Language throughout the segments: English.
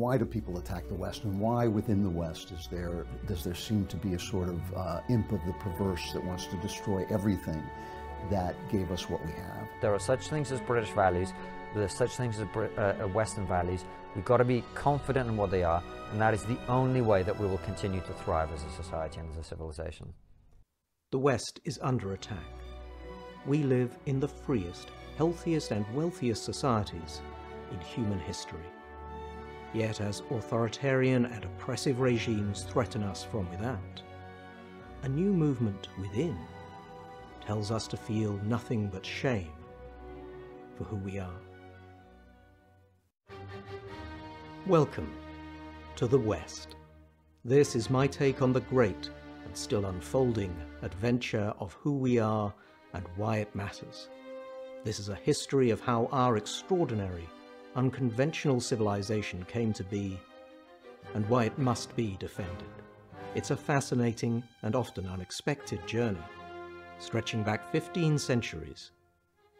Why do people attack the West, and why within the West is there does there seem to be a sort of uh, imp of the perverse that wants to destroy everything that gave us what we have? There are such things as British values, there are such things as uh, uh, Western values. We've got to be confident in what they are, and that is the only way that we will continue to thrive as a society and as a civilization. The West is under attack. We live in the freest, healthiest, and wealthiest societies in human history. Yet, as authoritarian and oppressive regimes threaten us from without, a new movement within tells us to feel nothing but shame for who we are. Welcome to the West. This is my take on the great and still unfolding adventure of who we are and why it matters. This is a history of how our extraordinary, unconventional civilization came to be and why it must be defended. It's a fascinating and often unexpected journey, stretching back 15 centuries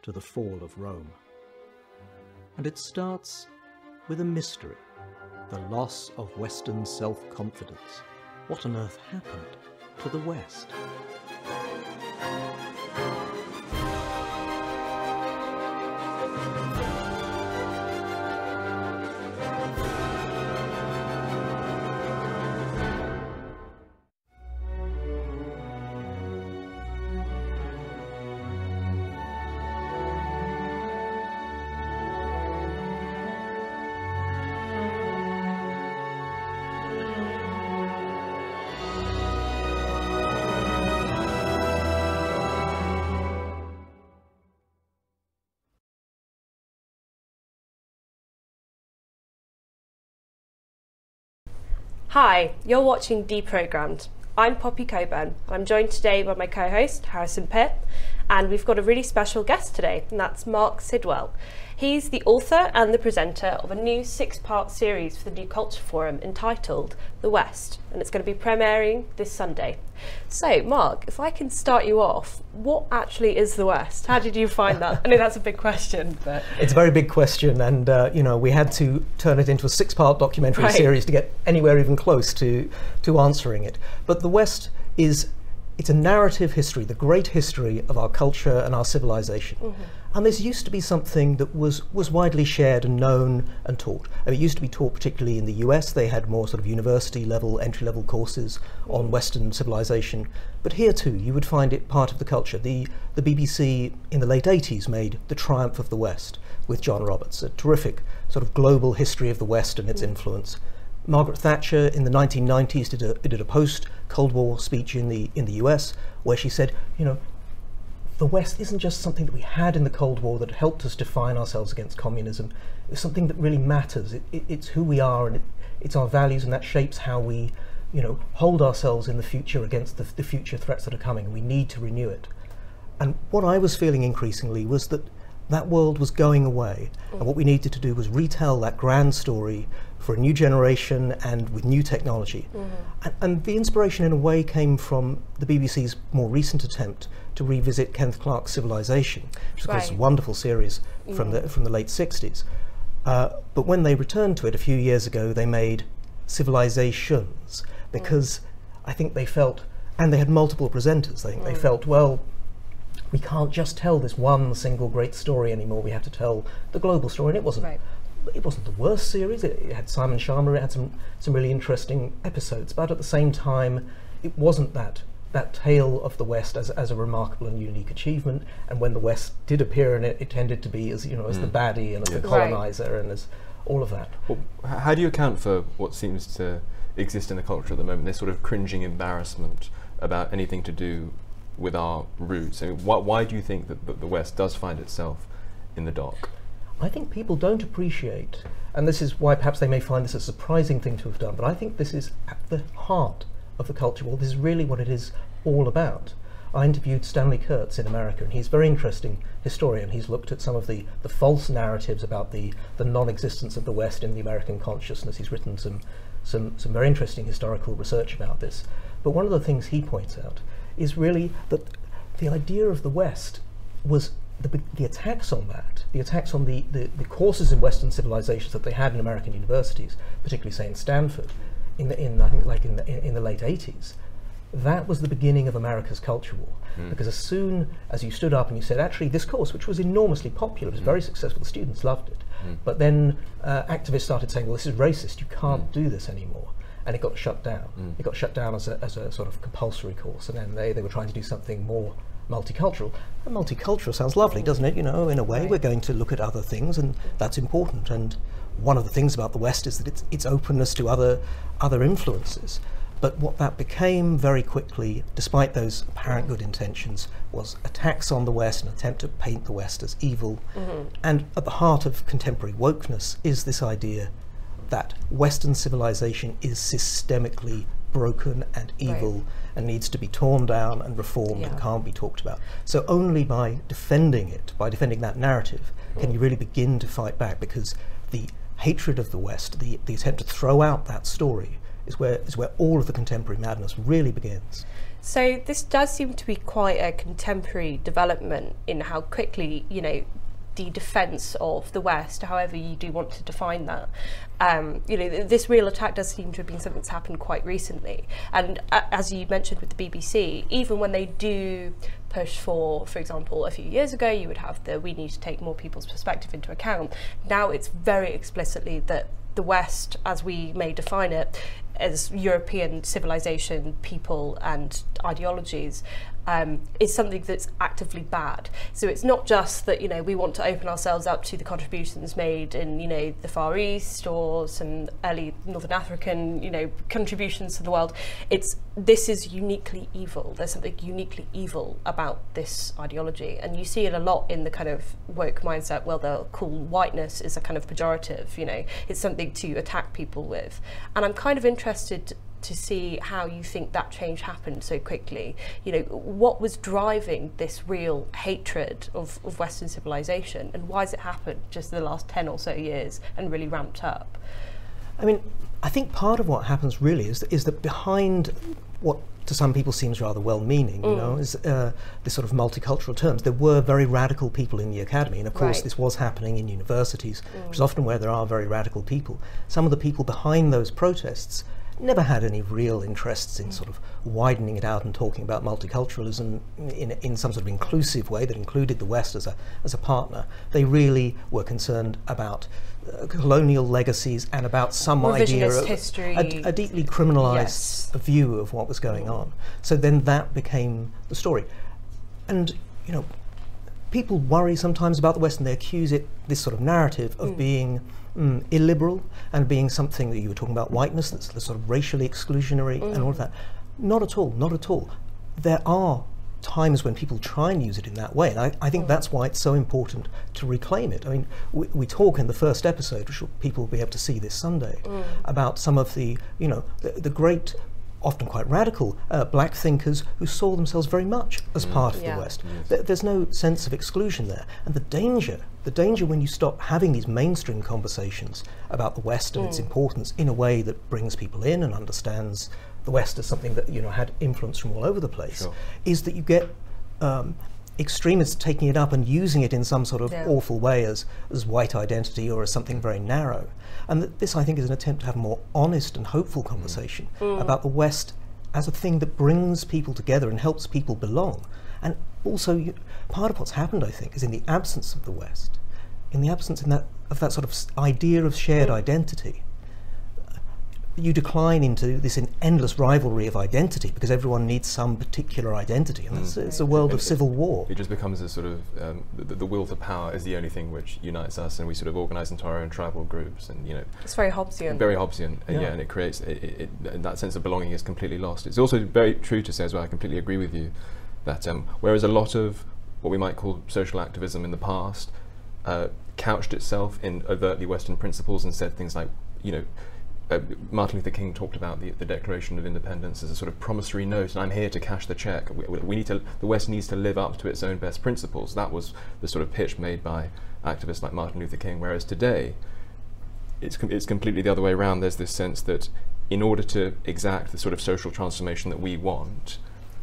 to the fall of Rome. And it starts with a mystery the loss of Western self confidence. What on earth happened to the West? Hi, you're watching Deprogrammed. I'm Poppy Coburn. I'm joined today by my co-host Harrison Pitt, and we've got a really special guest today, and that's Marc Sidwell. He's the author and the presenter of a new six-part series for the New Culture Forum entitled The West, and it's going to be premiering this Sunday. So, Marc, if I can start you off, what actually is the West? How did you find that? I know that's a big question, but It's a very big question, and uh, you know we had to turn it into a six-part documentary Right. series to get anywhere even close to to answering it. But the West is it's a narrative history, the great history of our culture and our civilization. And this used to be something that was was widely shared and known and taught. I mean, it used to be taught particularly in the US. They had more sort of university level, entry level courses on Western civilization. But here too, you would find it part of the culture. The the BBC in the late 80s made The Triumph of the West with John Roberts, a terrific sort of global history of the West and its influence. Margaret Thatcher in the 1990s did a, did a post Cold War speech in the in the US where she said, you know, the West isn't just something that we had in the Cold War that helped us define ourselves against communism. It's something that really matters. It, it, it's who we are and it, it's our values, and that shapes how we, you know, hold ourselves in the future against the, the future threats that are coming. We need to renew it. And what I was feeling increasingly was that that world was going away, and mm. what we needed to do was retell that grand story for a new generation and with new technology. Mm-hmm. And, and the inspiration, in a way, came from the BBC's more recent attempt to revisit Kenneth Clark's Civilization, which is of course a wonderful series from the mm-hmm. from the late 60s. Uh, but when they returned to it a few years ago, they made civilizations mm. because I think they felt, and they had multiple presenters. They, they felt well we can't just tell this one single great story anymore. We have to tell the global story, and it wasn't. Right. It wasn't the worst series. It, it had Simon Schama. It had some some really interesting episodes, but at the same time, it wasn't that that tale of the West as, as a remarkable and unique achievement. And when the West did appear in it, it tended to be as you know as the mm. baddie and as the Yes. Right. colonizer and as all of that. Well, how do you account for what seems to exist in the culture at the moment? This sort of cringing embarrassment about anything to do with our roots. I mean, why, do you think that, the West does find itself in the dock? I think people don't appreciate, and this is why perhaps they may find this a surprising thing to have done, but I think this is at the heart of the culture war. This is really what it is all about. I interviewed Stanley Kurtz in America, and he's a very interesting historian. He's looked at some of the, the false narratives about the, the non existence of the West in the American consciousness. He's written some, some, some very interesting historical research about this. But one of the things he points out is really that the idea of the West was the, the attacks on that, the attacks on the, the, the courses in Western civilizations that they had in American universities, particularly say in Stanford, in the, in I think like in the, in, in the late 80s, that was the beginning of America's culture war. Mm. Because as soon as you stood up and you said, actually, this course, which was enormously popular, was mm. very successful, the students loved it. Mm. But then uh, activists started saying, well, this is racist, you can't hmm. do this anymore. And it got shut down. Hmm. It got shut down as a, as a sort of compulsory course. And then they, they were trying to do something more multicultural. And multicultural sounds lovely, doesn't it? You know, in a way, right. we're going to look at other things, and that's important. And one of the things about the West is that it's, its openness to other other influences. But what that became very quickly, despite those apparent good intentions, was attacks on the West, an attempt to paint the West as evil. Mm-hmm. And at the heart of contemporary wokeness is this idea that Western civilization is systemically broken and evil right. and needs to be torn down and reformed yeah. and can't be talked about. So only by defending it, by defending that narrative, can you really begin to fight back because the hatred of the West, the, the attempt to throw out that story, is where is where all of the contemporary madness really begins. So this does seem to be quite a contemporary development in how quickly, you know, the defence of the West, however you do want to define that. Um, you know, th this real attack does seem to have been something that's happened quite recently. And uh, as you mentioned with the BBC, even when they do push for, for example, a few years ago, you would have the we need to take more people's perspective into account. Now it's very explicitly that the West, as we may define it, as European civilization, people, and ideologies, um, is something that's actively bad. So it's not just that you know we want to open ourselves up to the contributions made in you know the Far East or some early Northern African you know contributions to the world. It's this is uniquely evil. There's something uniquely evil about this ideology, and you see it a lot in the kind of woke mindset. Well, they'll call whiteness is a kind of pejorative. You know, it's something to attack people with, and I'm kind of interested to see how you think that change happened so quickly. You know, what was driving this real hatred of, of Western civilization and why has it happened just in the last 10 or so years and really ramped up? I mean, I think part of what happens really is that, is that behind what to some people seems rather well-meaning, you mm. know, is uh, this sort of multicultural terms. There were very radical people in the academy, and of course right. this was happening in universities, mm. which is often where there are very radical people. Some of the people behind those protests never had any real interests in sort of widening it out and talking about multiculturalism in, in some sort of inclusive way that included the West as a, as a partner. They really were concerned about uh, colonial legacies and about some idea of history. A, a, deeply criminalized yes. view of what was going on. So then that became the story. And, you know, people worry sometimes about the West and they accuse it, this sort of narrative, of mm. being mm, illiberal and being something that you were talking about whiteness that's, the sort of racially exclusionary mm. and all of that. Not at all, not at all. There are times when people try and use it in that way. And I, I think mm. that's why it's so important to reclaim it. I mean, we, we, talk in the first episode, which people will be able to see this Sunday, mm. about some of the, you know, the, the great often quite radical uh, black thinkers who saw themselves very much as mm. part of yeah. the West. Yes. there's no sense of exclusion there. And the danger, the danger when you stop having these mainstream conversations about the West and mm. its importance in a way that brings people in and understands the West as something that you know had influence from all over the place, sure. is that you get um, extremists taking it up and using it in some sort of yeah. awful way as, as white identity or as something very narrow. And th this, I think, is an attempt to have a more honest and hopeful conversation mm. about the West as a thing that brings people together and helps people belong. And also, you, part of what's happened, I think, is in the absence of the West, in the absence in that, of that sort of idea of shared mm. identity, you decline into this endless rivalry of identity because everyone needs some particular identity, and mm. it's a world of civil war. It just becomes a sort of um, the, the, will to power is the only thing which unites us, and we sort of organise into our own tribal groups, and you know, it's very Hobbesian. Very Hobbesian, yeah, and, yeah, and it creates it, it, it, that sense of belonging is completely lost. It's also very true to say as well. I completely agree with you that um, whereas a lot of what we might call social activism in the past uh, couched itself in overtly Western principles and said things like, you know uh, Martin Luther King talked about the, the, Declaration of Independence as a sort of promissory note, and I'm here to cash the check. We, we, need to, the West needs to live up to its own best principles. That was the sort of pitch made by activists like Martin Luther King. Whereas today, it's com it's completely the other way around. There's this sense that in order to exact the sort of social transformation that we want,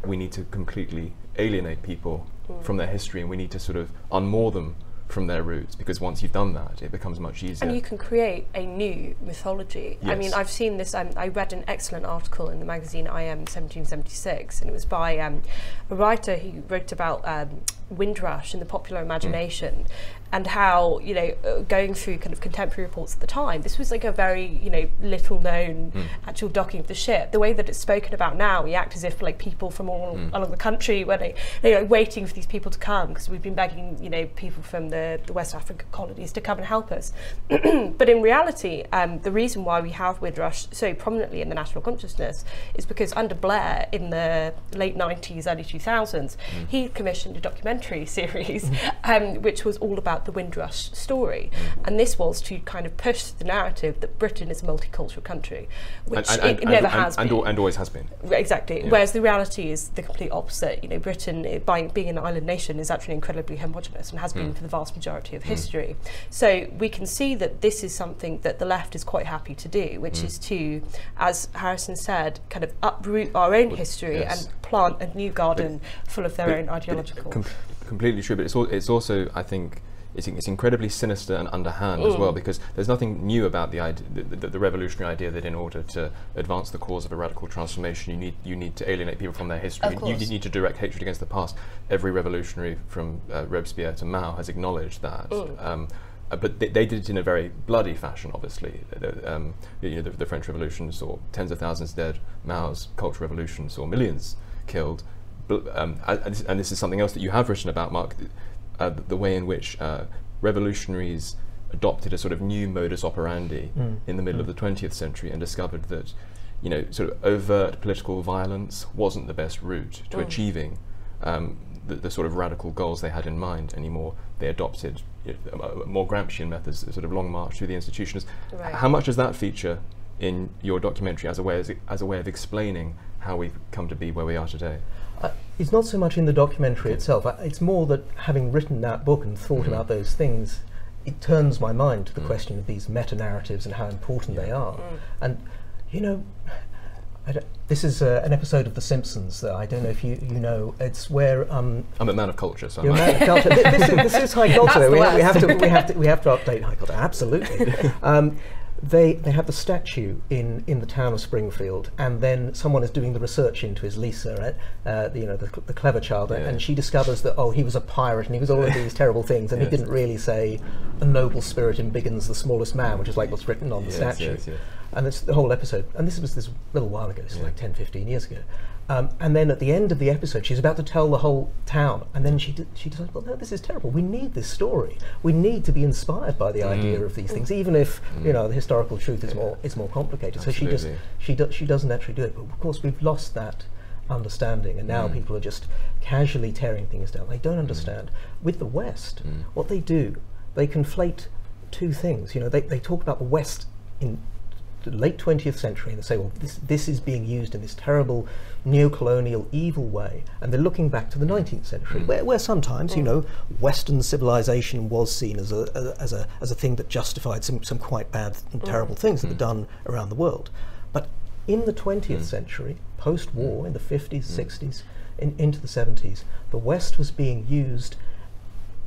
we need to completely alienate people from their history and we need to sort of unmoor them from their roots because once you've done that, it becomes much easier. And you can create a new mythology. I mean, I've seen this. Um, I read an excellent article in the magazine I Am 1776, and it was by um, a writer who wrote about um, Windrush in the popular imagination and how, you know, uh, going through kind of contemporary reports at the time, this was like a very, you know, little known actual docking of the ship. The way that it's spoken about now, we act as if like people from all along the country were they, you know, waiting for these people to come because we've been begging, you know, people from the, the West African colonies to come and help us. but in reality, um, the reason why we have Windrush so prominently in the national consciousness is because under Blair in the late 90s, early 2000s, he commissioned a documentary series um, which was all about the Windrush story. And this was to kind of push the narrative that Britain is a multicultural country, which and, it, it never and, has and, been. and always has been. Exactly. Yeah. Whereas the reality is the complete opposite. You know, Britain, eh, by being an island nation, is actually incredibly homogenous and has Hmm. been for the vast majority of history. So we can see that this is something that the left is quite happy to do, which Hmm. is to, as Harrison said, kind of uproot our own history yes. and plant a new garden full of their But- own but ideological. com- completely true, but it's, al- it's also, I think, it's, it's incredibly sinister and underhand as Mm. well because there's nothing new about the, idea, the, the, the revolutionary idea that in order to advance the cause of a radical transformation, you need you need to alienate people from their history. Of You need to direct hatred against the past. Every revolutionary from uh, Robespierre to Mao has acknowledged that. Mm. Um, uh, but they, they did it in a very bloody fashion, obviously. The, um, you know, the, the French Revolution saw tens of thousands dead. Mao's Cultural Revolution saw millions killed. Um, and this- and this is something else that you have written about, Marc, uh, the, way in which uh, revolutionaries adopted a sort of new modus operandi Mm. in the middle of the 20th century and discovered that, you know, sort of overt political violence wasn't the best route to Mm. achieving um, the, the sort of radical goals they had in mind anymore. They adopted you know, more Gramscian methods, sort of long march through the institutions. Right. How much does that feature in your documentary as a way as, as a way of explaining how we've come to be where we are today? It's not so much in the documentary itself. It's more that having written that book and thought Mhm. about those things, it turns my mind to the Mm. question of these meta narratives and how important they are. Mm. And you know, I this is uh, an episode of The Simpsons that I don't know if you, you know. It's where um, I'm a man of culture, so you're a man of culture. This, is, this is high culture. We, ha- we have to we have to we have to update high culture. Absolutely. um, they they have the statue in, in the town of Springfield, and then someone is doing the research into his Lisa, right? uh, you know, the, the clever child, Yeah. and she discovers that oh, he was a pirate and he was all of these terrible things, and Yes. he didn't really say a noble spirit embiggens the smallest man, which is like what's written on the Yes, statue. yes, yes. And it's the whole episode. And this was this little while ago, this Yeah. like 10, 15 years ago. Um, and then at the end of the episode, she's about to tell the whole town, and then she d- she decides, well, no, this is terrible. We need this story. We need to be inspired by the idea Mm. of these things, even if you know the historical truth is more is more complicated. So she just she do, she doesn't actually do it. But of course, we've lost that understanding, and now Mm. people are just casually tearing things down. They don't understand. With the West, Mm. what they do, they conflate two things. You know, they, they talk about the West in the late 20th century and they say, well, this, this is being used in this terrible neo-colonial evil way. And they're looking back to the 19th century, mm. where, where sometimes, you mm. know, Western civilization was seen as a, as, a, as a thing that justified some, some quite bad and mm. terrible things that were done around the world. But in the 20th century, post-war, in the 50s, 60s, in, into the 70s, the West was being used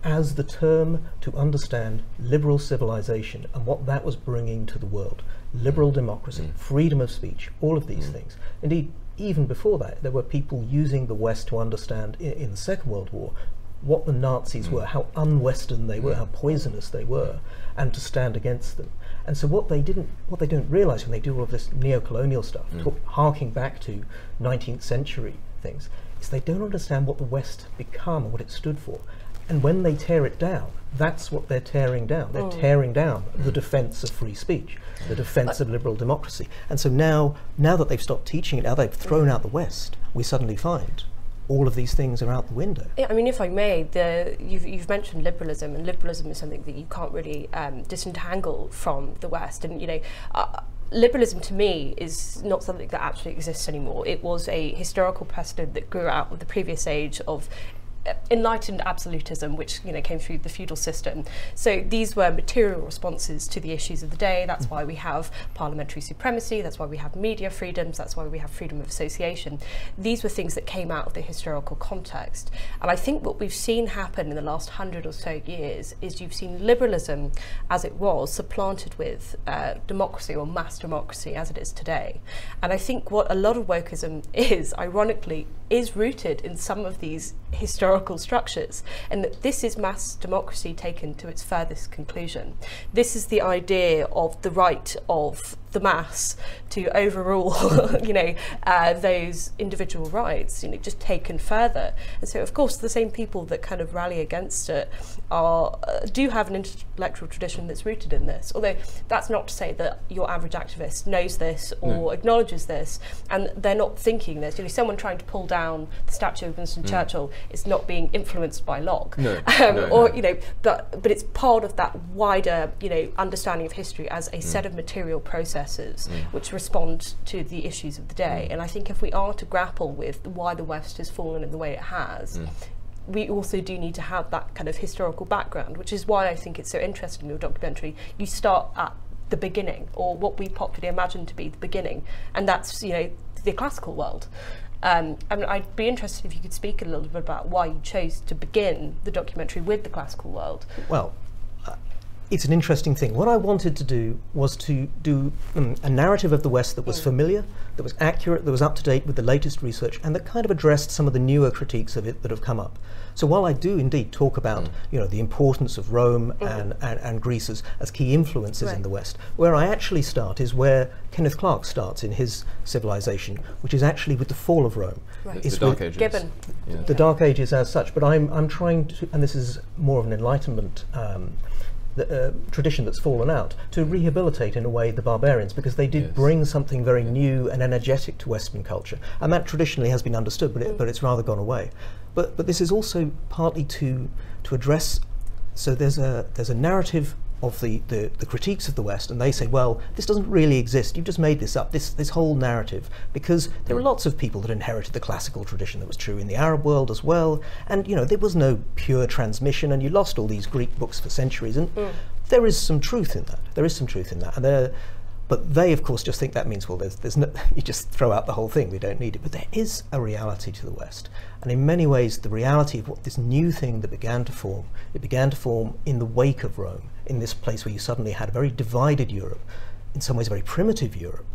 as the term to understand liberal civilization and what that was bringing to the world. Liberal democracy, mm. freedom of speech, all of these mm. things. Indeed, even before that, there were people using the West to understand i- in the Second World War what the Nazis mm. were, how un-Western they were, how poisonous they were, and to stand against them. And so what they didn't, what they don't realize when they do all of this neo-colonial stuff, talk, harking back to 19th century things, is they don't understand what the West had become or what it stood for. And when they tear it down, that's what they're tearing down. They're tearing down the defense of free speech, the defense of liberal democracy. And so now, now that they've stopped teaching it, now they've thrown out the West, we suddenly find all of these things are out the window. Yeah, I mean, if I may, the, you've, you've mentioned liberalism, and liberalism is something that you can't really um, disentangle from the West. And, you know, uh, liberalism to me is not something that actually exists anymore. It was a historical precedent that grew out of the previous age of enlightened absolutism, which you know came through the feudal system. So these were material responses to the issues of the day. That's why we have parliamentary supremacy. That's why we have media freedoms. That's why we have freedom of association. These were things that came out of the historical context. And I think what we've seen happen in the last hundred or so years is you've seen liberalism, as it was, supplanted with uh, democracy or mass democracy as it is today. And I think what a lot of wokeism is, ironically, is rooted in some of these historical hierarchical structures, and that this is mass democracy taken to its furthest conclusion. This is the idea of the right of the mass to overrule, you know, uh, those individual rights, you know, just taken further. And so, of course, the same people that kind of rally against it are uh, do have an intellectual tradition that's rooted in this. Although that's not to say that your average activist knows this or No. acknowledges this, and they're not thinking this. You know, someone trying to pull down the statue of Winston Churchill is not being influenced by Locke, No, um, no, or you know, but but it's part of that wider, you know, understanding of history as a set of material processes Mm. which respond to the issues of the day. Mm. And I think if we are to grapple with why the West has fallen in the way it has. Mm. We also do need to have that kind of historical background, which is why I think it's so interesting in your documentary. You start at the beginning, or what we popularly imagine to be the beginning, and that's you know the classical world. Um, and I'd be interested if you could speak a little bit about why you chose to begin the documentary with the classical world. Well, it's an interesting thing. What I wanted to do was to do um, a narrative of the West that was familiar, that was accurate, that was up to date with the latest research, and that kind of addressed some of the newer critiques of it that have come up. So while I do indeed talk about, you know, the importance of Rome and, and, and Greece as, as key influences in the West, where I actually start is where Kenneth Clark starts in his civilization, which is actually with the fall of Rome. Right. The, It's the Dark Ages. Gibbon. Yeah. the Dark Ages as such, but I'm, I'm trying to, and this is more of an Enlightenment um, the, uh, tradition that's fallen out, to rehabilitate in a way the barbarians, because they did Yes. bring something very new and energetic to Western culture. And that traditionally has been understood, but, it, but it's rather gone away. But, but this is also partly to, to address, so there's a, there's a narrative of the, the, the critiques of the West, and they say, well, this doesn't really exist. You've just made this up, this, this whole narrative, because there are lots of people that inherited the classical tradition that was true in the Arab world as well. And, you know, there was no pure transmission, and you lost all these Greek books for centuries. And mm. there is some truth in that. There is some truth in that. And there, but they, of course, just think that means, well, there's, there's no, you just throw out the whole thing, we don't need it. But there is a reality to the West. And in many ways, the reality of what this new thing that began to form, it began to form in the wake of Rome, in this place where you suddenly had a very divided Europe, in some ways a very primitive Europe.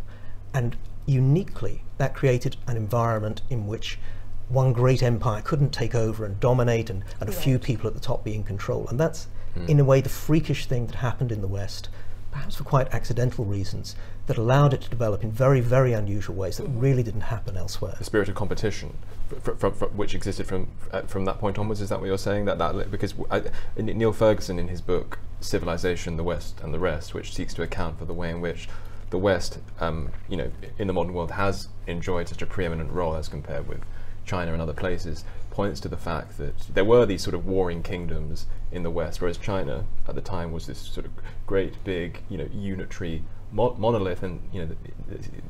And uniquely, that created an environment in which one great empire couldn't take over and dominate, and, and a few people at the top be in control. And that's, in a way, the freakish thing that happened in the West, perhaps for quite accidental reasons, that allowed it to develop in very, very unusual ways that really didn't happen elsewhere. the spirit of competition, fr- fr- fr- which existed from uh, from that point onwards. Is that what you're saying? That that because w- I, N- Niall Ferguson in his book Civilization, the West and the Rest, which seeks to account for the way in which the West, um, you know, in the modern world has enjoyed such a preeminent role as compared with China and other places, points to the fact that there were these sort of warring kingdoms in the West, whereas China at the time was this sort of great big, you know, unitary mo- monolith, and you know,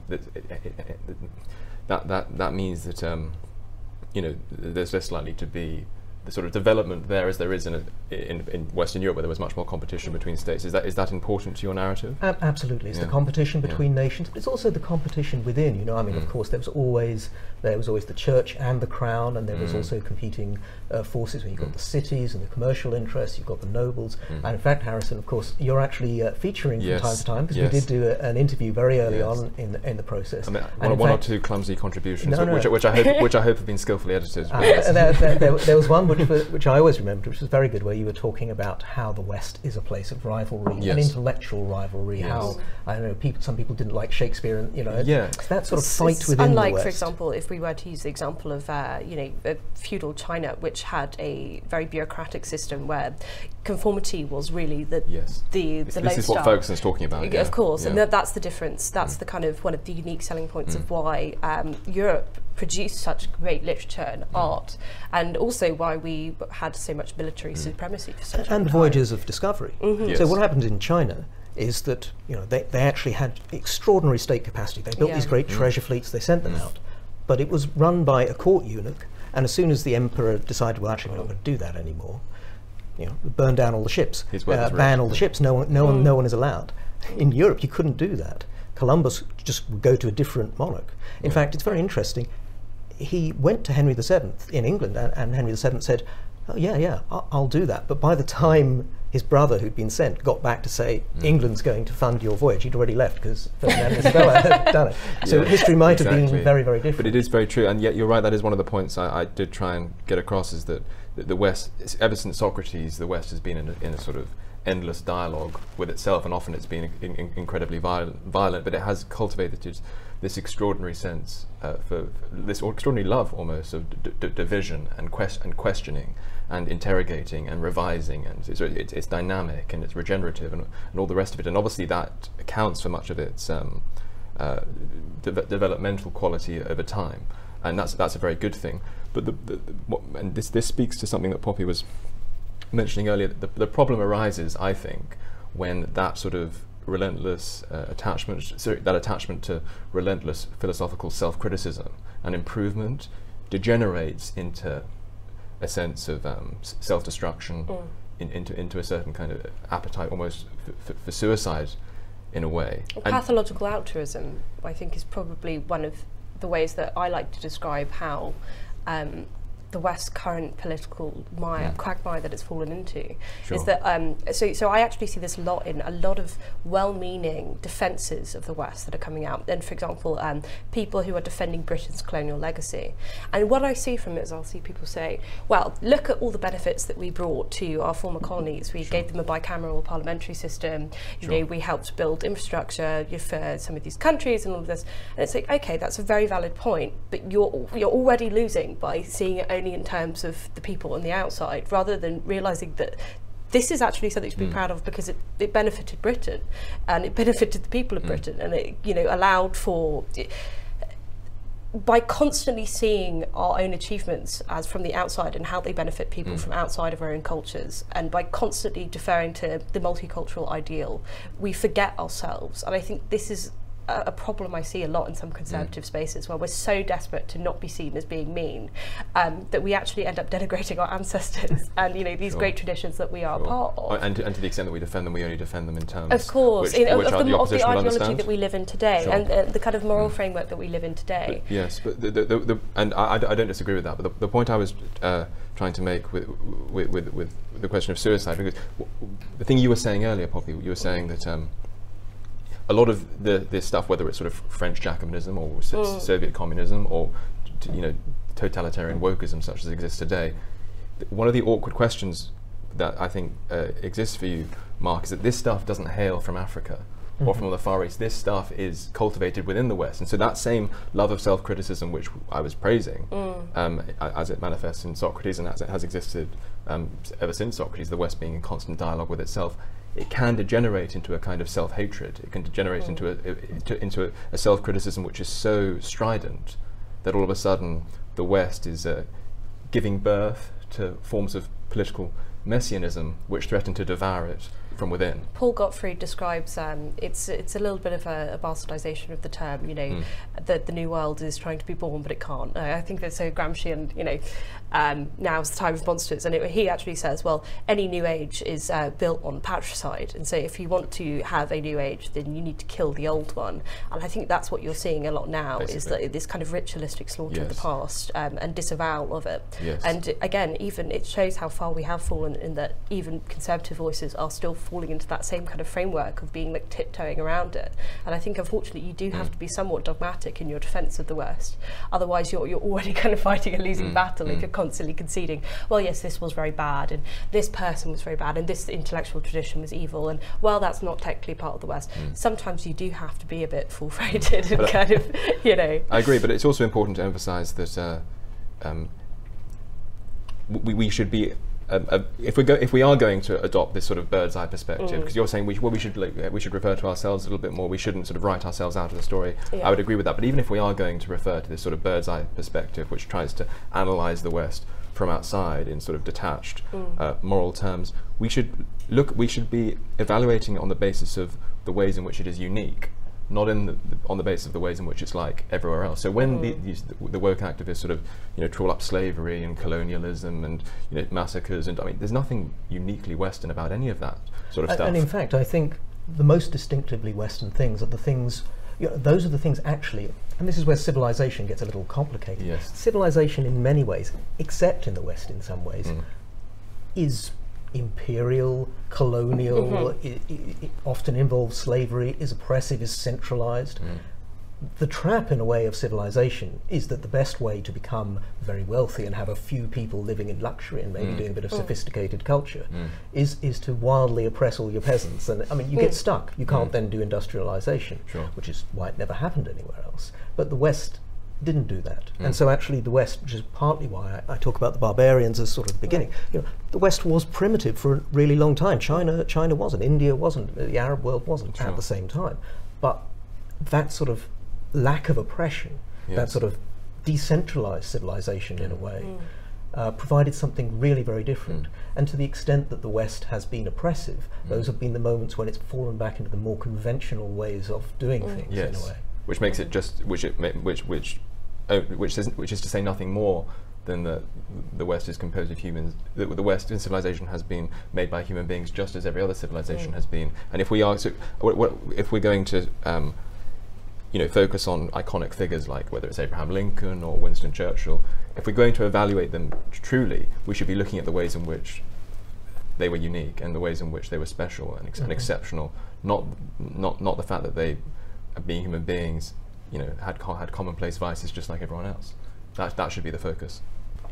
that that that that means that um, you know there's less likely to be the sort of development there as there is in, a, in in Western Europe, where there was much more competition between states. Is that is that important to your narrative? Ab- absolutely, it's Yeah. the competition Yeah. between nations, but it's also the competition within. You know, I mean, Mm. of course, there was always there was always the church and the crown, and there was Mm. also competing uh, forces. When you've got the cities and the commercial interests, you've got the nobles, Mm. and in fact, Harrison, of course, you're actually uh, featuring Yes, from time to time because yes. we did do a, an interview very early Yes. on in the, in the process. I mean, And one, one or two clumsy contributions, No, no. which, which I hope which I hope have been skillfully edited. Uh, there, there, there was one which, was- which I always remembered, which was very good, where you were talking about how the West is a place of rivalry, Yes. an intellectual rivalry. Yes. How I don't know, people, some people didn't like Shakespeare, and you know, Yeah. that sort of It's- fight it's within unlike, the West. for example, if we were to use the example of uh, you know feudal China, which had a very bureaucratic system where conformity was really the Yes. the This, the this is lodestar. what Ferguson's talking about. yeah, Of course, and yeah. that, that's the difference. That's Mm. the kind of one of the unique selling points Mm. of why um, Europe produced such great literature and Mm. art, and also why we had so much military supremacy for such a long and time. voyages of discovery. Mhm. Yes. So what happened in China is that you know they, they actually had extraordinary state capacity. They built Yeah. these great Mm. treasure fleets. They sent them Mm. out, but it was run by a court eunuch, And as soon as the emperor decided, well, actually, we're not going to do that anymore, you know, burn down all the ships, uh, ban rich. all the ships. No one, no one, no one is allowed. In Europe, you couldn't do that. Columbus just would go to a different monarch. In fact, it's very interesting. He went to Henry VII in England, and, and Henry VII said, "Oh yeah, yeah, I'll, I'll do that." But by the time his brother, who'd been sent, got back to say England's going to fund your voyage, he'd already left because Ferdinand and Isabella had done it. So Yeah, history might have been very, very different. But it is very true, and yet you're right. That is one of the points I, I did try and get across: is that the, West, ever since Socrates, the West has been in a, in a sort of endless dialogue with itself, and often it's been in, in, incredibly violent, violent. But it has cultivated this- this extraordinary sense uh, for, for this extraordinary love, almost of d- d- division and, quest- and questioning and interrogating and revising, and it's, it's, it's dynamic and it's regenerative and, and all the rest of it. And obviously that accounts for much of its. Um, uh, de- developmental quality over time, and that's that's a very good thing. But the, the, the what, and this this speaks to something that Poppy was mentioning earlier. The, the problem arises, I think, when that sort of relentless uh, attachment, sorry, that attachment to relentless philosophical self-criticism and improvement degenerates into a sense of um, self-destruction, in, into into a certain kind of appetite, almost f- f- for suicide, in a way. And- Pathological altruism, I think, is probably one of the ways that I like to describe how um, the West's current political mire, quagmire that it's fallen into. Sure. Is that um, so? So I actually see this a lot in a lot of well-meaning defences of the West that are coming out. And for example, um, people who are defending Britain's colonial legacy. And what I see from it is I'll see people say, "Well, look at all the benefits that we brought to our former colonies. We gave them a bicameral parliamentary system. You know, we helped build infrastructure for some of these countries and all of this." And it's like, okay, that's a very valid point, but you're you're already losing by seeing it only in terms of the people on the outside, rather than realizing that this is actually something to be mm. proud of because it, it benefited Britain and it benefited the people of mm. Britain and it you know allowed for by constantly seeing our own achievements as from the outside and how they benefit people mm. from outside of our own cultures, and by constantly deferring to the multicultural ideal, we forget ourselves. And I think this is a, problem I see a lot in some conservative spaces where we're so desperate to not be seen as being mean um, that we actually end up denigrating our ancestors and you know these Sure. great traditions that we are a part of. And to, and to the extent that we defend them, we only defend them in terms Of course, which, which of the, of the ideology that we live in today Sure. and uh, the kind of moral framework that we live in today. Yes, but the, the, the, the and I, I don't disagree with that. But the, point I was uh, trying to make with, with, with, with the question of suicide, because the thing you were saying earlier, Poppy, you were saying that um, a lot of the this stuff, whether it's sort of French Jacobinism or Mm. Soviet communism or you know totalitarian wokeism such as exists today, th- one of the awkward questions that I think uh, exists for you, Marc, is that this stuff doesn't hail from Africa or from the Far East. This stuff is cultivated within the West, and so that same love of self-criticism, which I was praising, um, as it manifests in Socrates and as it has existed um, ever since Socrates, the West being in constant dialogue with itself. It can degenerate into a kind of self-hatred. It can degenerate into a, into a, a self-criticism which is so strident that all of a sudden the West is uh, giving birth to forms of political messianism which threaten to devour it from within. Paul Gottfried describes um, it's it's a little bit of a, a bastardization of the term. You know, Mm. that the new world is trying to be born, but it can't. Uh, I think that's so Gramscian. You know, um, now is the time of monsters, and it, he actually says, well, any new age is uh, built on patricide, and so if you want to have a new age, then you need to kill the old one. And I think that's what you're seeing a lot now is that this kind of ritualistic slaughter of the past um, and disavowal of it. Yes. And again, even it shows how far we have fallen in that even conservative voices are still falling into that same kind of framework of being like tiptoeing around it. And I think unfortunately you do Mm. have to be somewhat dogmatic in your defence of the West. Otherwise you're you're already kind of fighting a losing Mm, battle if mm. you're constantly conceding, well yes, this was very bad and this person was very bad and this intellectual tradition was evil and well that's not technically part of the West. Sometimes you do have to be a bit full freighted and Mm. Kind of you know I agree, but it's also important to emphasise that uh, um, we, we should be. Um, uh, if we go, if we are going to adopt this sort of bird's eye perspective, because you're saying we, well, we should we should refer to ourselves a little bit more. We shouldn't sort of write ourselves out of the story. Yeah. I would agree with that. But even if we are going to refer to this sort of bird's eye perspective, which tries to analyse the West from outside in sort of detached uh, moral terms, we should look. We should be evaluating it on the basis of the ways in which it is unique not in the, on the basis of the ways in which it's like everywhere else. So when the, these, the woke activists sort of you know trawl up slavery and colonialism and you know massacres and I mean there's nothing uniquely Western about any of that sort of And- stuff. And in fact, I think the most distinctively Western things are the things, you know, those are the things actually, and this is where civilization gets a little complicated. Yes. Civilization, in many ways, except in the West in some ways, Mm. is imperial, colonial, i i it often involves slavery, is oppressive, is centralized. Mm. The trap, in a way, of civilization is that the best way to become very wealthy and have a few people living in luxury and maybe Mm. doing a bit of sophisticated culture Mm. is, is to wildly oppress all your peasants. And I mean, you get stuck. You can't then do industrialization, Mm. Sure. which is why it never happened anywhere else. But the West didn't do that. Mm. And so actually the West, which is partly why I, I talk about the barbarians as sort of the beginning, you know, the West was primitive for a really long time. China, China wasn't, India wasn't, the Arab world wasn't Sure. at the same time. But that sort of lack of oppression, that sort of decentralized civilization in a way, uh, provided something really very different. Mm. And to the extent that the West has been oppressive, Mm. those have been the moments when it's fallen back into the more conventional ways of doing things in a way. which makes it just which it which which oh, which is which is to say nothing more than that the West is composed of humans. The, the Western civilization has been made by human beings, just as every other civilization has been. And if we are so, what, what, if we're going to um, you know, focus on iconic figures like whether it's Abraham Lincoln or Winston Churchill, if we're going to evaluate them truly, we should be looking at the ways in which they were unique and the ways in which they were special and, ex- and exceptional, not not not the fact that they, being human beings, you know, had had commonplace vices just like everyone else. That that should be the focus.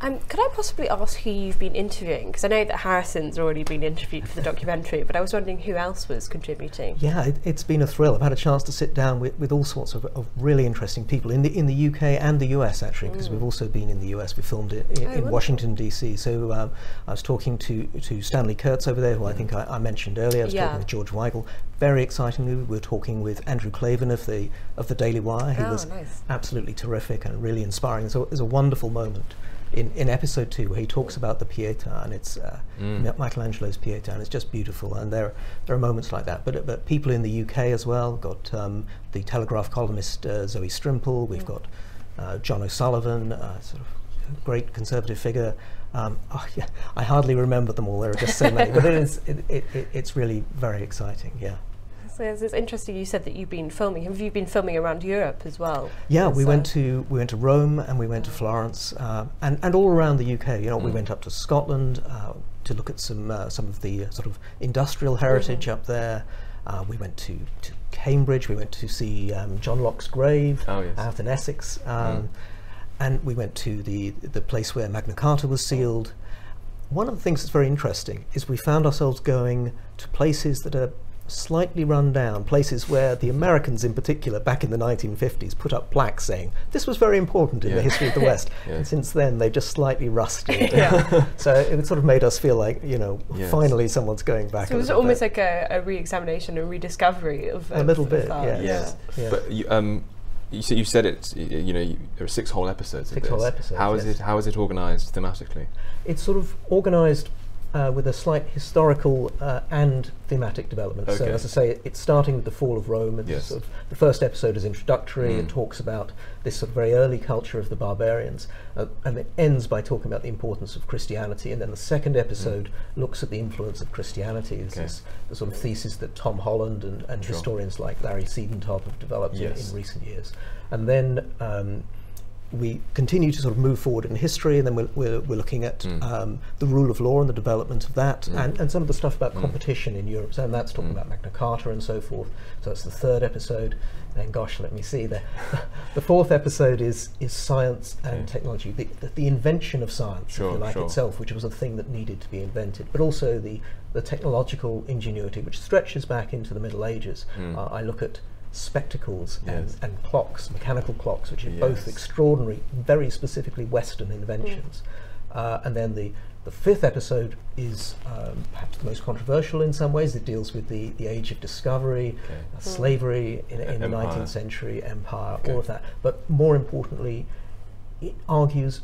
Um, could I possibly ask who you've been interviewing? Because I know that Harrison's already been interviewed for the documentary, but I was wondering who else was contributing. Yeah, it, it's been a thrill. I've had a chance to sit down with, with all sorts of, of really interesting people in the in the UK and the US actually, because we've also been in the US. We filmed it in, in. Washington DC. So um, I was talking to to Stanley Kurtz over there, who I think I, I mentioned earlier. I was Yeah. talking with George Weigel. Very excitingly, we were talking with Andrew Klavan of the of the Daily Wire. He Oh, was nice. absolutely terrific and really inspiring. So it was a wonderful moment. In, in episode two, where he talks about the Pietà and it's uh, Mi- Michelangelo's Pietà, and it's just beautiful. And there, there are moments like that. But, but people in the UK as well. Got um, the Telegraph columnist uh, Zoe Strimpel. We've got uh, John O'Sullivan, uh, sort of great conservative figure. Um, oh, yeah, I hardly remember them all. There are just so many. But it is, it, it, it, it's really very exciting. Yeah. So it's, it's interesting you said that you've been filming. Have you been filming around Europe as well? Yeah, we uh, went to we went to Rome and we went to Florence uh, and and all around the UK. You know, we went up to Scotland uh, to look at some uh, some of the uh, sort of industrial heritage up there. Uh, we went to, to Cambridge. We went to see um, John Locke's grave Oh, yes. out in Essex, um, and we went to the the place where Magna Carta was sealed. One of the things that's very interesting is we found ourselves going to places that are slightly run down, places where the Americans in particular back in the 1950s put up plaques saying this was very important in the history of the West. Yeah. And since then they've just slightly rusted. Yeah. so it sort of made us feel like, you know, Yes. finally someone's going back. So it was almost bit. like a, a re-examination, a rediscovery of A of- little bit, that. yes. Yes. Yeah. But you, um, you said you said it's you know you, there are six whole episodes. Six of whole this. episodes, How is yes. it? How is it organised thematically? It's sort of organised uh, with a slight historical uh, and thematic development. So, as I say, it's starting with the fall of Rome. And Yes. sort of the first episode is introductory. It Mm. talks about this sort of very early culture of the barbarians, uh, and it ends by talking about the importance of Christianity. And then the second episode looks at the influence of Christianity. This Mm. Okay. is the sort of thesis that Tom Holland and, and Sure. historians like Larry Siedentop have developed in, in recent years. And then um, we continue to sort of move forward in history, and then we're, we're, we're looking at Mm. um, the rule of law and the development of that, Mm. and, and some of the stuff about Mm. competition in Europe. So and that's talking Mm. about Magna Carta and so forth. So that's the third episode. And gosh, let me see. The, the fourth episode is is science and Okay. technology, the, the, the invention of science, Sure, if you like sure. itself, which was a thing that needed to be invented, but also the the technological ingenuity, which stretches back into the Middle Ages. Mm. Uh, I look at spectacles Yes. and, and clocks, mechanical clocks, which are both extraordinary, very specifically Western inventions. Uh, and then the, the fifth episode is um, perhaps the most controversial in some ways. It deals with the, the age of discovery, Okay. uh, slavery in, in the 19th century, empire, Okay. all of that. But more importantly, it argues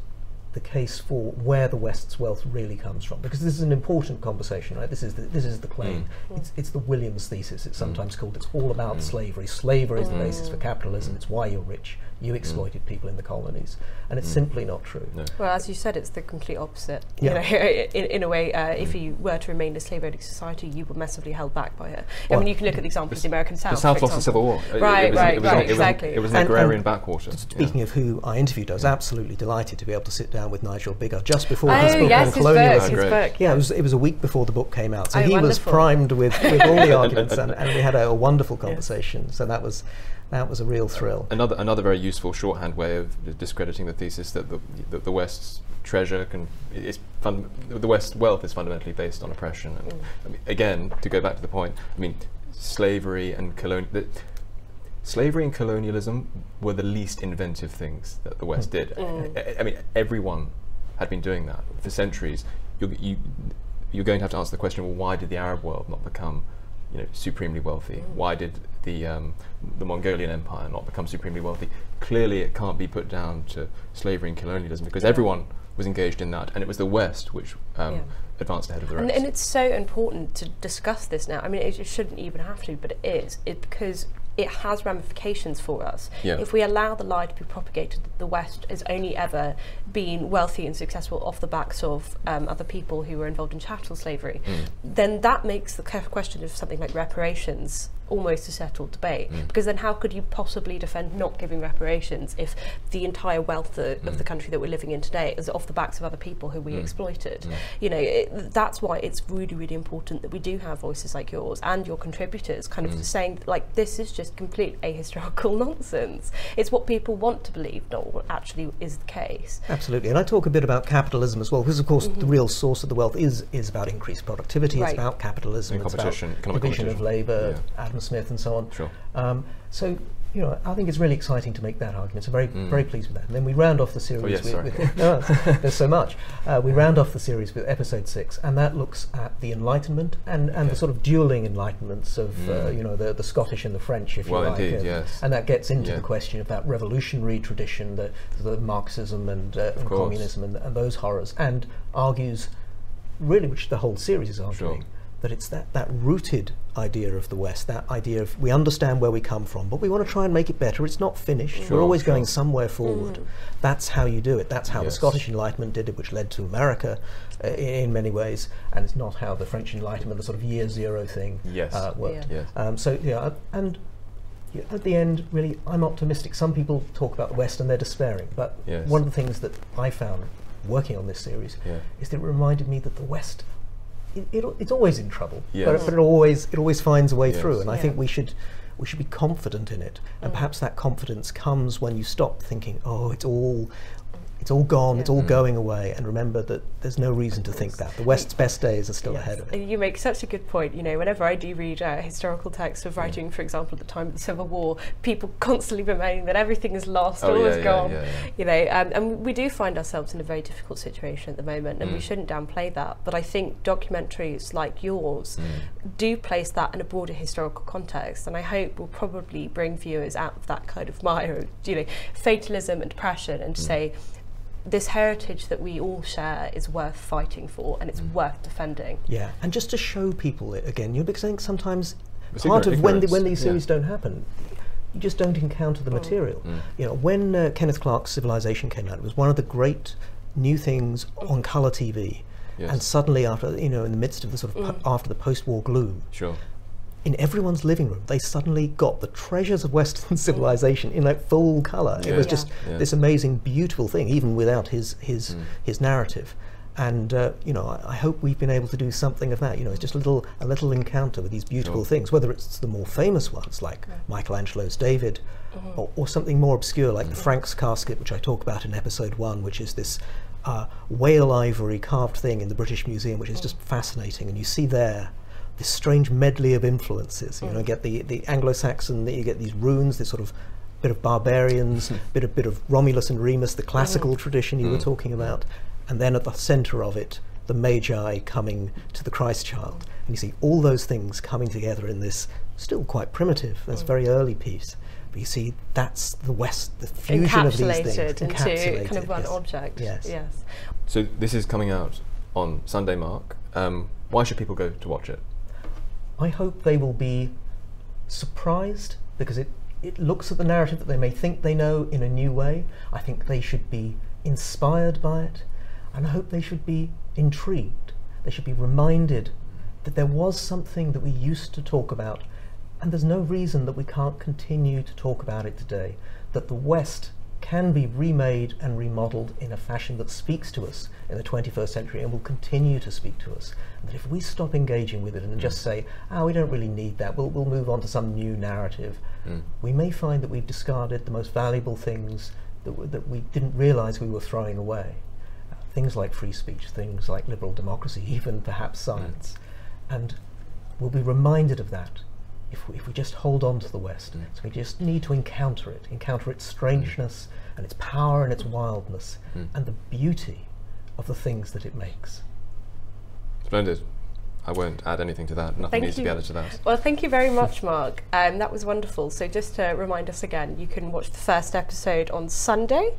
the case for where the West's wealth really comes from, because this is an important conversation, right? This is the, this is the claim. Mm. It's, it's the Williams thesis. It's mm. sometimes mm. called. It's all about mm. slavery. Slavery is the mm. basis for capitalism. It's why you're rich. You mm. exploited people in the colonies, and it's mm. simply not true. No. Well, as you said, it's the complete opposite. Yeah. You know, in, in a way, uh, if mm. you were to remain a slave-owning society, you were massively held back by it. I Well, mean, you can look at the example of the American South. The South lost the Civil War. It- it Right, was- right, it was, right, It was, exactly. it was an And- agrarian and backwater. Speaking of who I interviewed, I was absolutely delighted to be able to sit down with Nigel Biggar just before Oh, his book yes, on his book, colonialism. his Great. book. Yeah, it was, it was a week before the book came out. So Oh, he was primed with, with all the arguments, and, and we had a, a wonderful conversation. So that was, that was a real thrill. Another another very useful shorthand way of discrediting the thesis that the the, the West's treasure can is fun, the West's wealth is fundamentally based on oppression. And mm. I mean, again, to go back to the point, I mean, slavery and colonial. Slavery and colonialism were the least inventive things that the West mm. did. Mm. I, I mean, everyone had been doing that for centuries. You're, you, you're going to have to answer the question: Well, why did the Arab world not become, you know, supremely wealthy? Why did the um, the Mongolian Empire not become supremely wealthy? Clearly, it can't be put down to slavery and colonialism because everyone was engaged in that, and it was the West which um, Yeah. advanced ahead of the rest. And, and it's so important to discuss this now. I mean, it, it shouldn't even have to, but it is. It because it has ramifications for us. Yeah. If we allow the lie to be propagated that the West has only ever been wealthy and successful off the backs of um, other people who were involved in chattel slavery, Mm. then that makes the question of something like reparations almost a settled debate. Mm. Because then, how could you possibly defend not giving reparations if the entire wealth of, Mm. of the country that we're living in today is off the backs of other people who we Mm. exploited? You know, it, that's why it's really, really important that we do have voices like yours and your contributors kind Mm. of saying, like, this is just complete ahistorical nonsense. It's what people want to believe, not what actually is the case. Absolutely, and I talk a bit about capitalism as well, because of course the real source of the wealth is is about increased productivity. Mm-hmm. Right. It's about capitalism. And it's about competition, division of labour, Yeah. Smith, and so on. Sure. Um, so you know, I think it's really exciting to make that argument. So very very pleased with that. And then we round off the series. Mm. Oh, yes, with, with no, there's so much. Uh, we round off the series with episode six, and that looks at the Enlightenment and, and the sort of dueling Enlightenments of uh, you know the, the Scottish and the French, if Mm. Well, you like. indeed, and, yes. and that gets into Yeah. the question of that revolutionary tradition, the, the Marxism and, uh, and communism and, and those horrors, and argues, really, which the whole series is arguing, Sure. that it's that, that rooted idea of the West, that idea of we understand where we come from, but we want to try and make it better. It's not finished. Sure, We're always sure. going somewhere forward. That's how you do it. That's how the Scottish Enlightenment did it, which led to America uh, in, in many ways, and it's not how the French Enlightenment, the sort of year zero thing, Yes. uh, worked. Yeah. Yes. Um, so yeah, and yeah, at the end, really, I'm optimistic. Some people talk about the West and they're despairing, but Yes. one of the things that I found working on this series Yeah. is that it reminded me that the West, it, it, it's always in trouble, but, Yes. but it always it always finds a way through, Yes. and I think we should. We should be confident in it, and mm. perhaps that confidence comes when you stop thinking, "Oh, it's all, it's all gone, it's all going away," and remember that there's no reason to think that. The West's best days are still ahead of it. You make such a good point. You know, whenever I do read uh, historical texts of writing, for example, at the time of the Civil War, people constantly bemoaning that everything is lost, Oh, all yeah, is yeah, gone. yeah, yeah. You know, um, and we do find ourselves in a very difficult situation at the moment, and we Mm. shouldn't downplay that. But I think documentaries like yours Mm. do place that in a broader historical context, and I hope will probably bring viewers out of that kind of mire of, you know, fatalism and depression, Mm. and to say. This heritage that we all share is worth fighting for and Mm. it's worth defending. Yeah, and just to show people it again, you know, because I think sometimes It's part of when the, when these yeah. series don't happen, you just don't encounter the material. Mm. You know, when uh, Kenneth Clark's Civilization came out, it was one of the great new things on colour TV. Yes. And suddenly, after you know, in the midst of the sort of po- after the post-war gloom, Sure. In everyone's living room, they suddenly got the treasures of Western civilization in like full colour. It was Yeah. just Yeah. this amazing, beautiful thing, even without his his Mm. his narrative. And uh, you know, I, I hope we've been able to do something of that. You know, it's just a little a little encounter with these beautiful Sure. things, whether it's the more famous ones like Michelangelo's David, Mm-hmm. or, or something more obscure like the Franks casket, which I talk about in episode one, which is this. Uh, whale ivory carved thing in the British Museum, which is just fascinating, and you see there this strange medley of influences. You know, mm. you get the, the Anglo-Saxon, you get these runes, this sort of bit of barbarians, hmm. bit of bit of Romulus and Remus, the classical mm. tradition you were mm. talking about, and then at the centre of it, the Magi coming to the Christ child. And you see all those things coming together in this still quite primitive, this very early piece. But you see, that's the West, the fusion of these things. Encapsulated into kind of one yes. object. Yes. Yes. So this is coming out on Sunday, Marc. Um, why should people go to watch it? I hope they will be surprised because it, it looks at the narrative that they may think they know in a new way. I think they should be inspired by it, and I hope they should be intrigued. They should be reminded that there was something that we used to talk about, and there's no reason that we can't continue to talk about it today. That the West can be remade and remodeled in a fashion that speaks to us in the 21st century and will continue to speak to us. That if we stop engaging with it and just mm. say, oh, we don't really need that, we'll, we'll move on to some new narrative, mm. we may find that we've discarded the most valuable things that, w- that we didn't realize we were throwing away. Uh, things like free speech, things like liberal democracy, even perhaps mm. science. And we'll be reminded of that if we, if we just hold on to the West. So we just need to encounter it, encounter its strangeness mm. and its power and its wildness mm. and the beauty of the things that it makes. Splendid. I won't add anything to that. Nothing Thank needs to be added to that. Well, thank you very much, Marc. Um, that was wonderful. So, just to remind us again, you can watch the first episode on Sunday,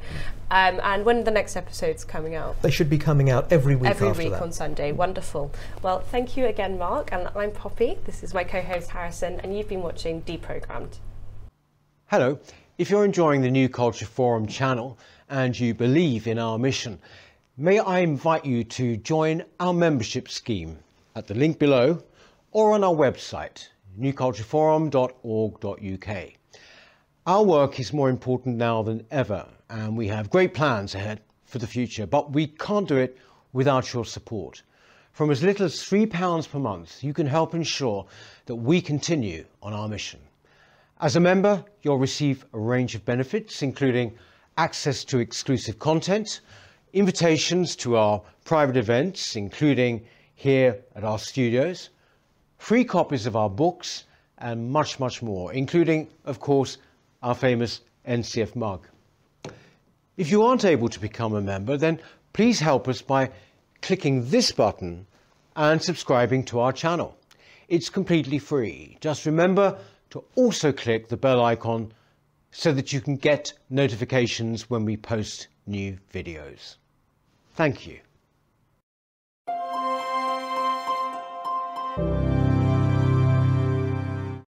um, and when are the next episode's coming out? They should be coming out every week Every after week that. on Sunday. Wonderful. Well, thank you again, Marc. And I'm Poppy. This is my co host, Harrison, and you've been watching Deprogrammed. Hello. If you're enjoying the New Culture Forum channel and you believe in our mission, may I invite you to join our membership scheme at the link below or on our website, newcultureforum.org.uk. Our work is more important now than ever, and we have great plans ahead for the future, but we can't do it without your support. From as little as £3 per month, you can help ensure that we continue on our mission. As a member, you'll receive a range of benefits, including access to exclusive content, invitations to our private events, including here at our studios, free copies of our books, and much, much more, including, of course, our famous NCF mug. If you aren't able to become a member, then please help us by clicking this button and subscribing to our channel. It's completely free. Just remember to also click the bell icon so that you can get notifications when we post new videos.